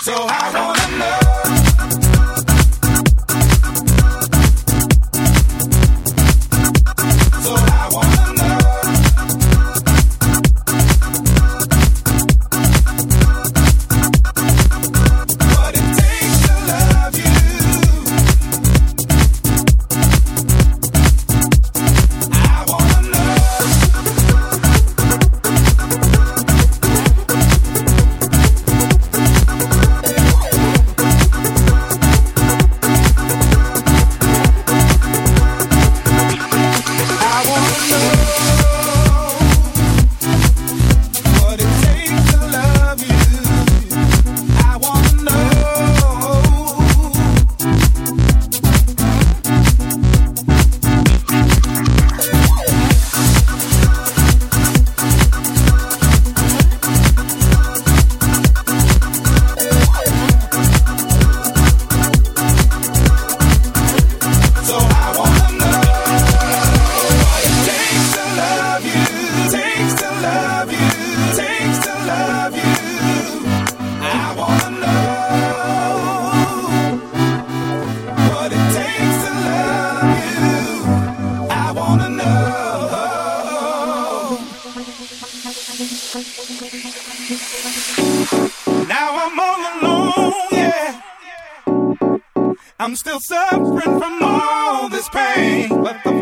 So I wanna know. suffering from all this pain. Let the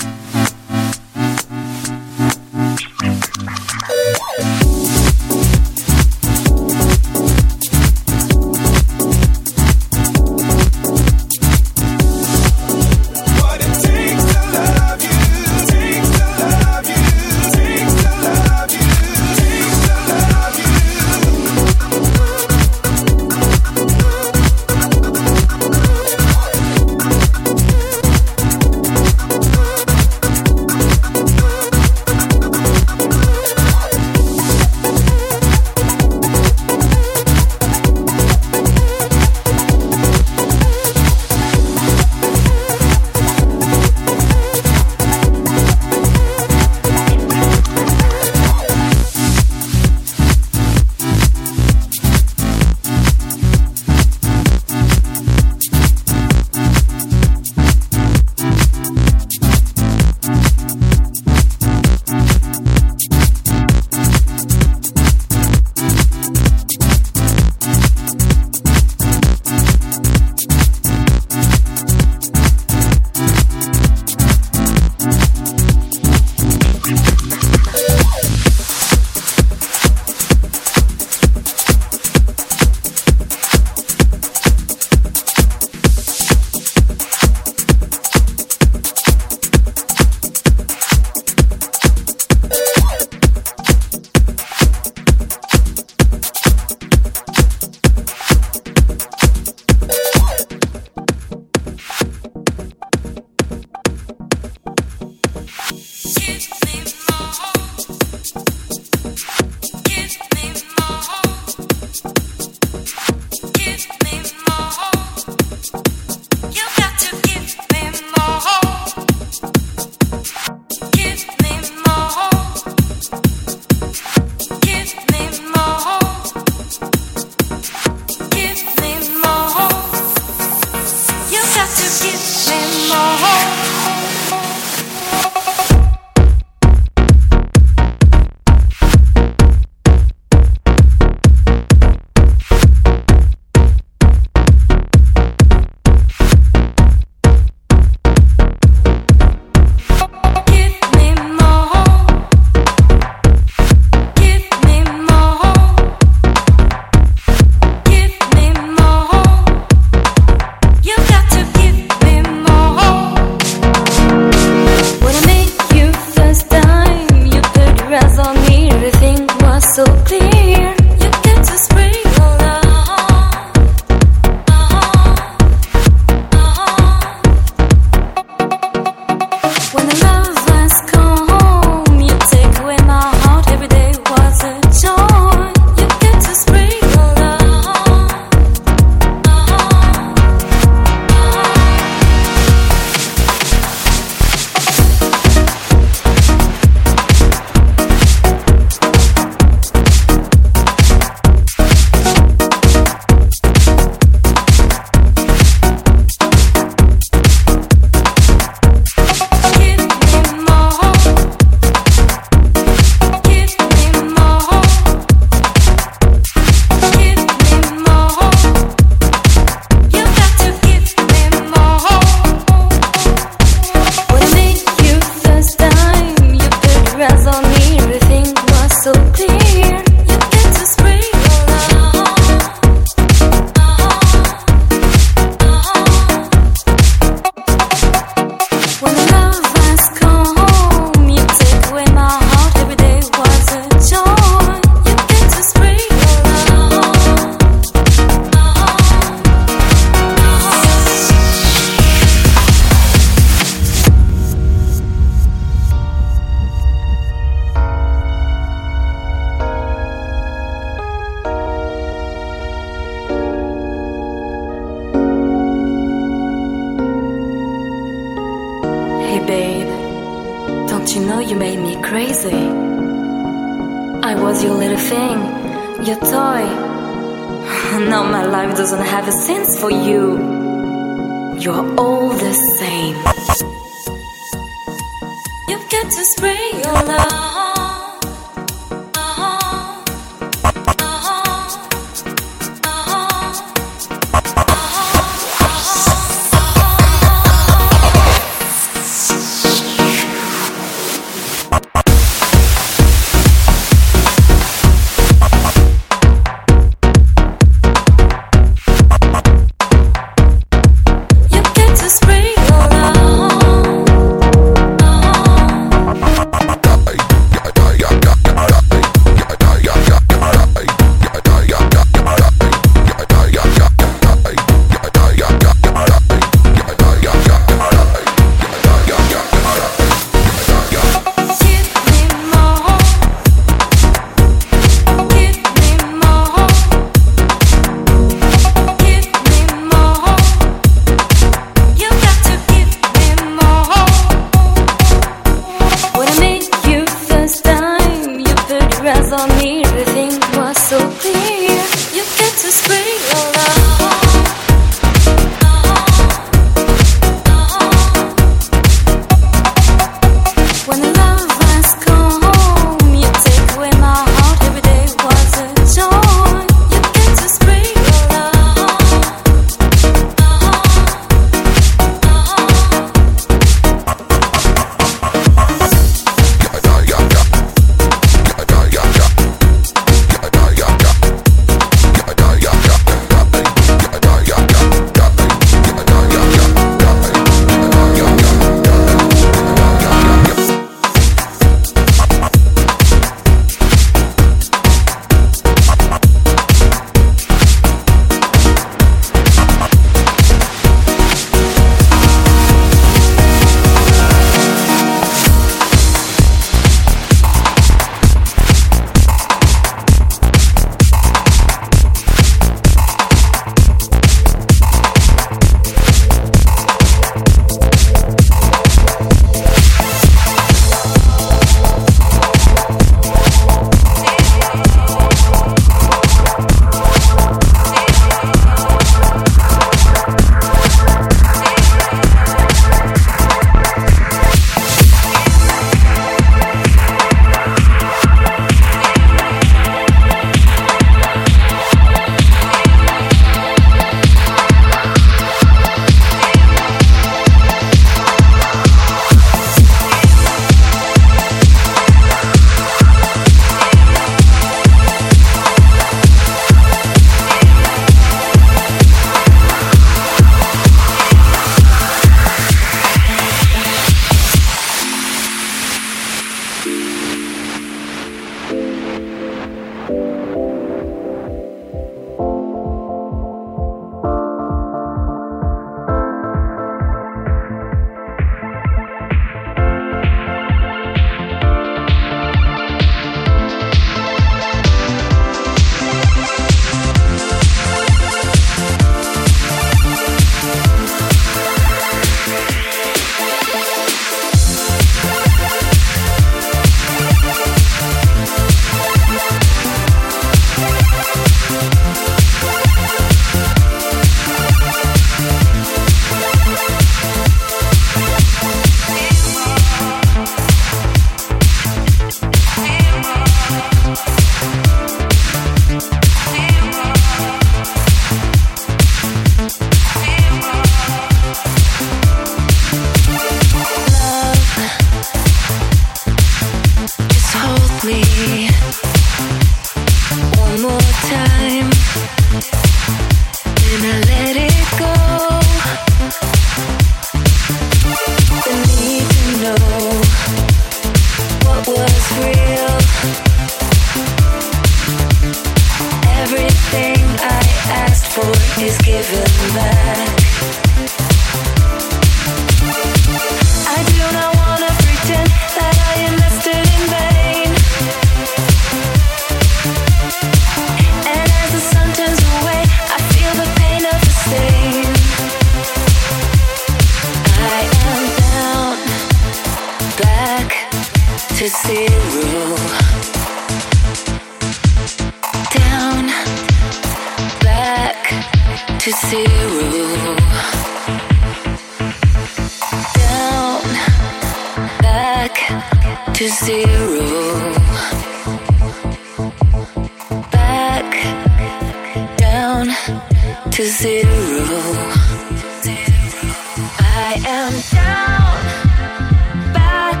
I am down, back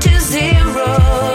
to zero.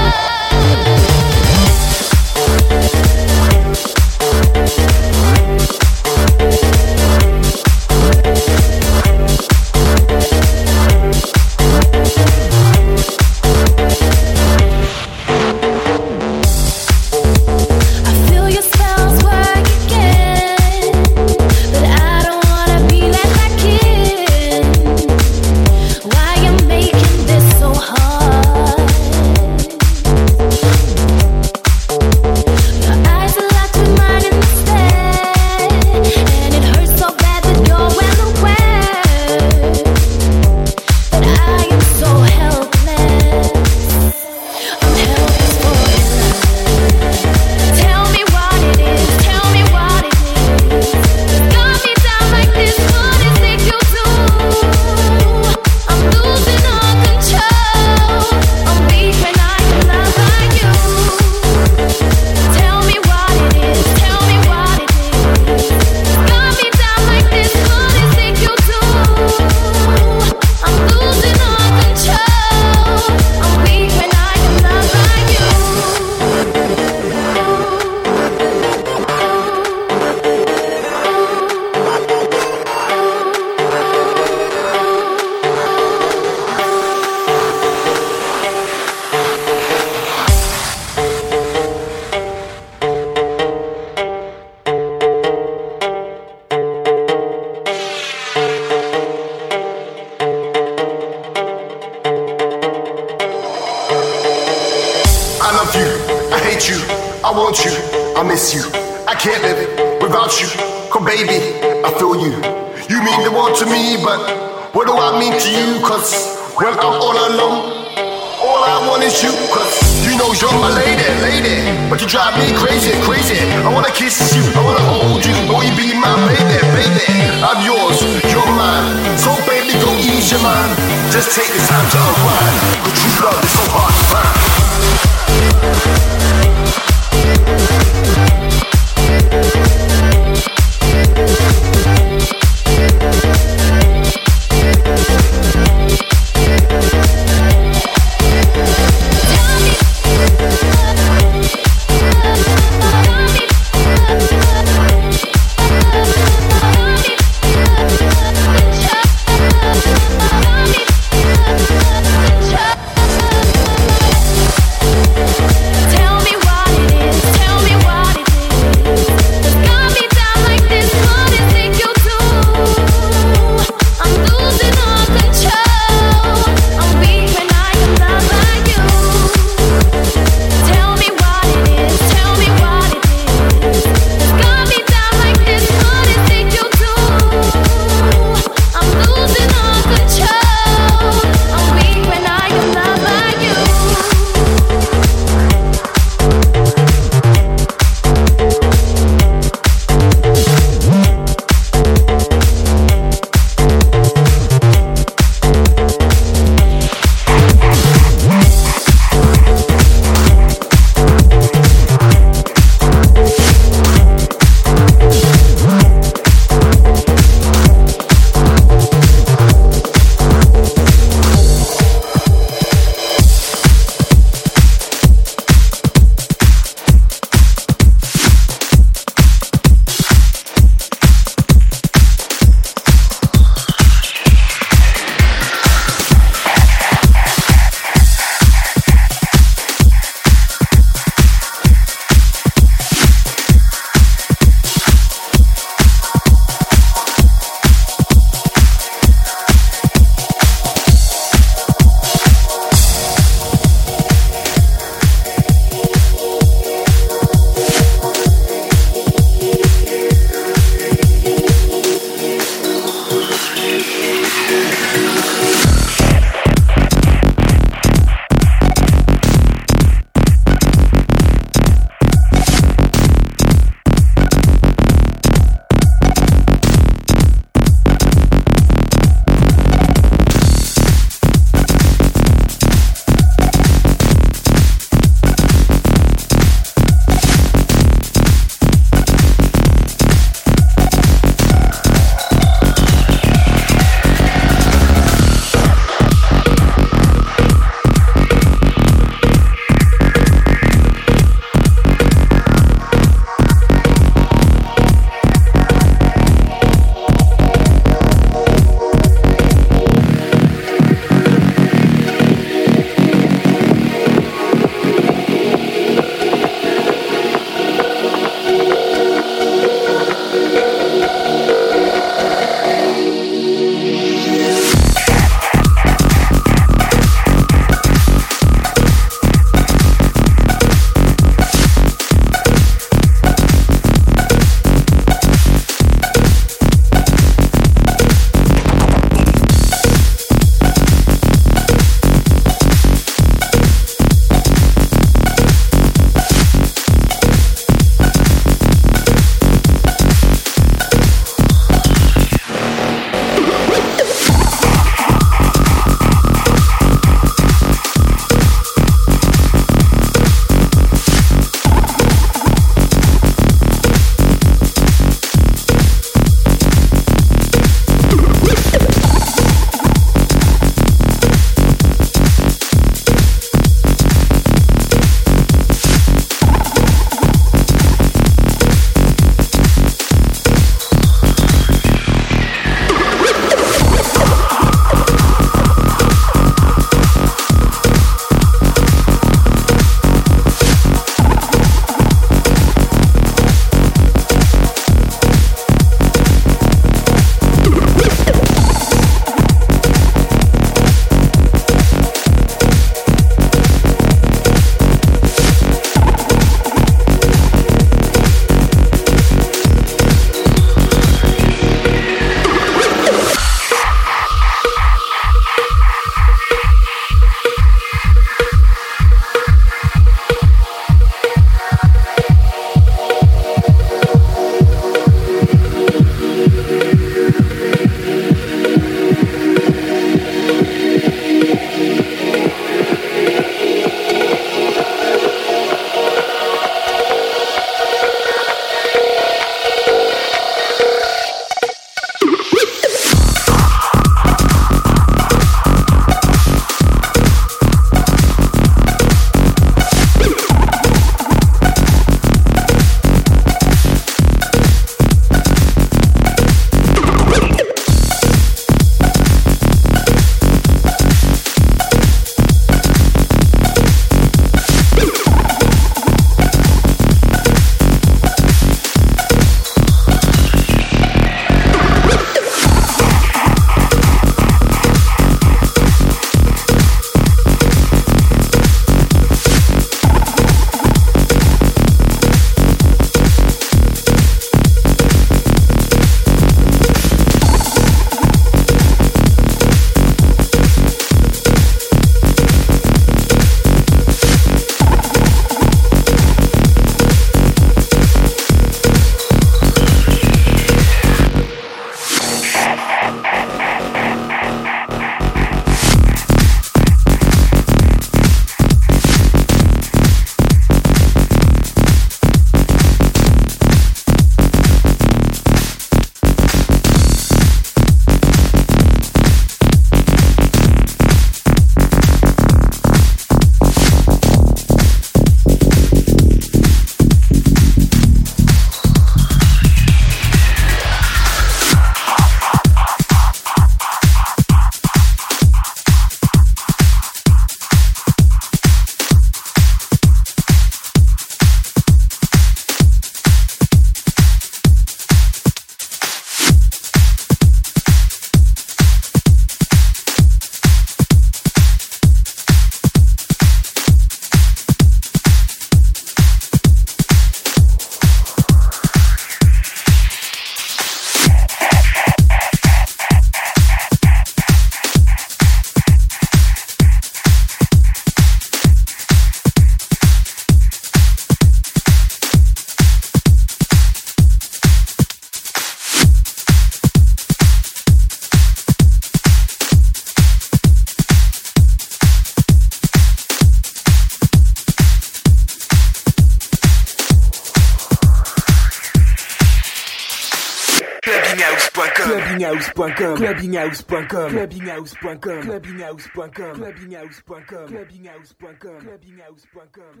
clubbinghouse.com clubbinghouse.com clubbinghouse.com clubbinghouse.com clubbinghouse.com clubbinghouse.com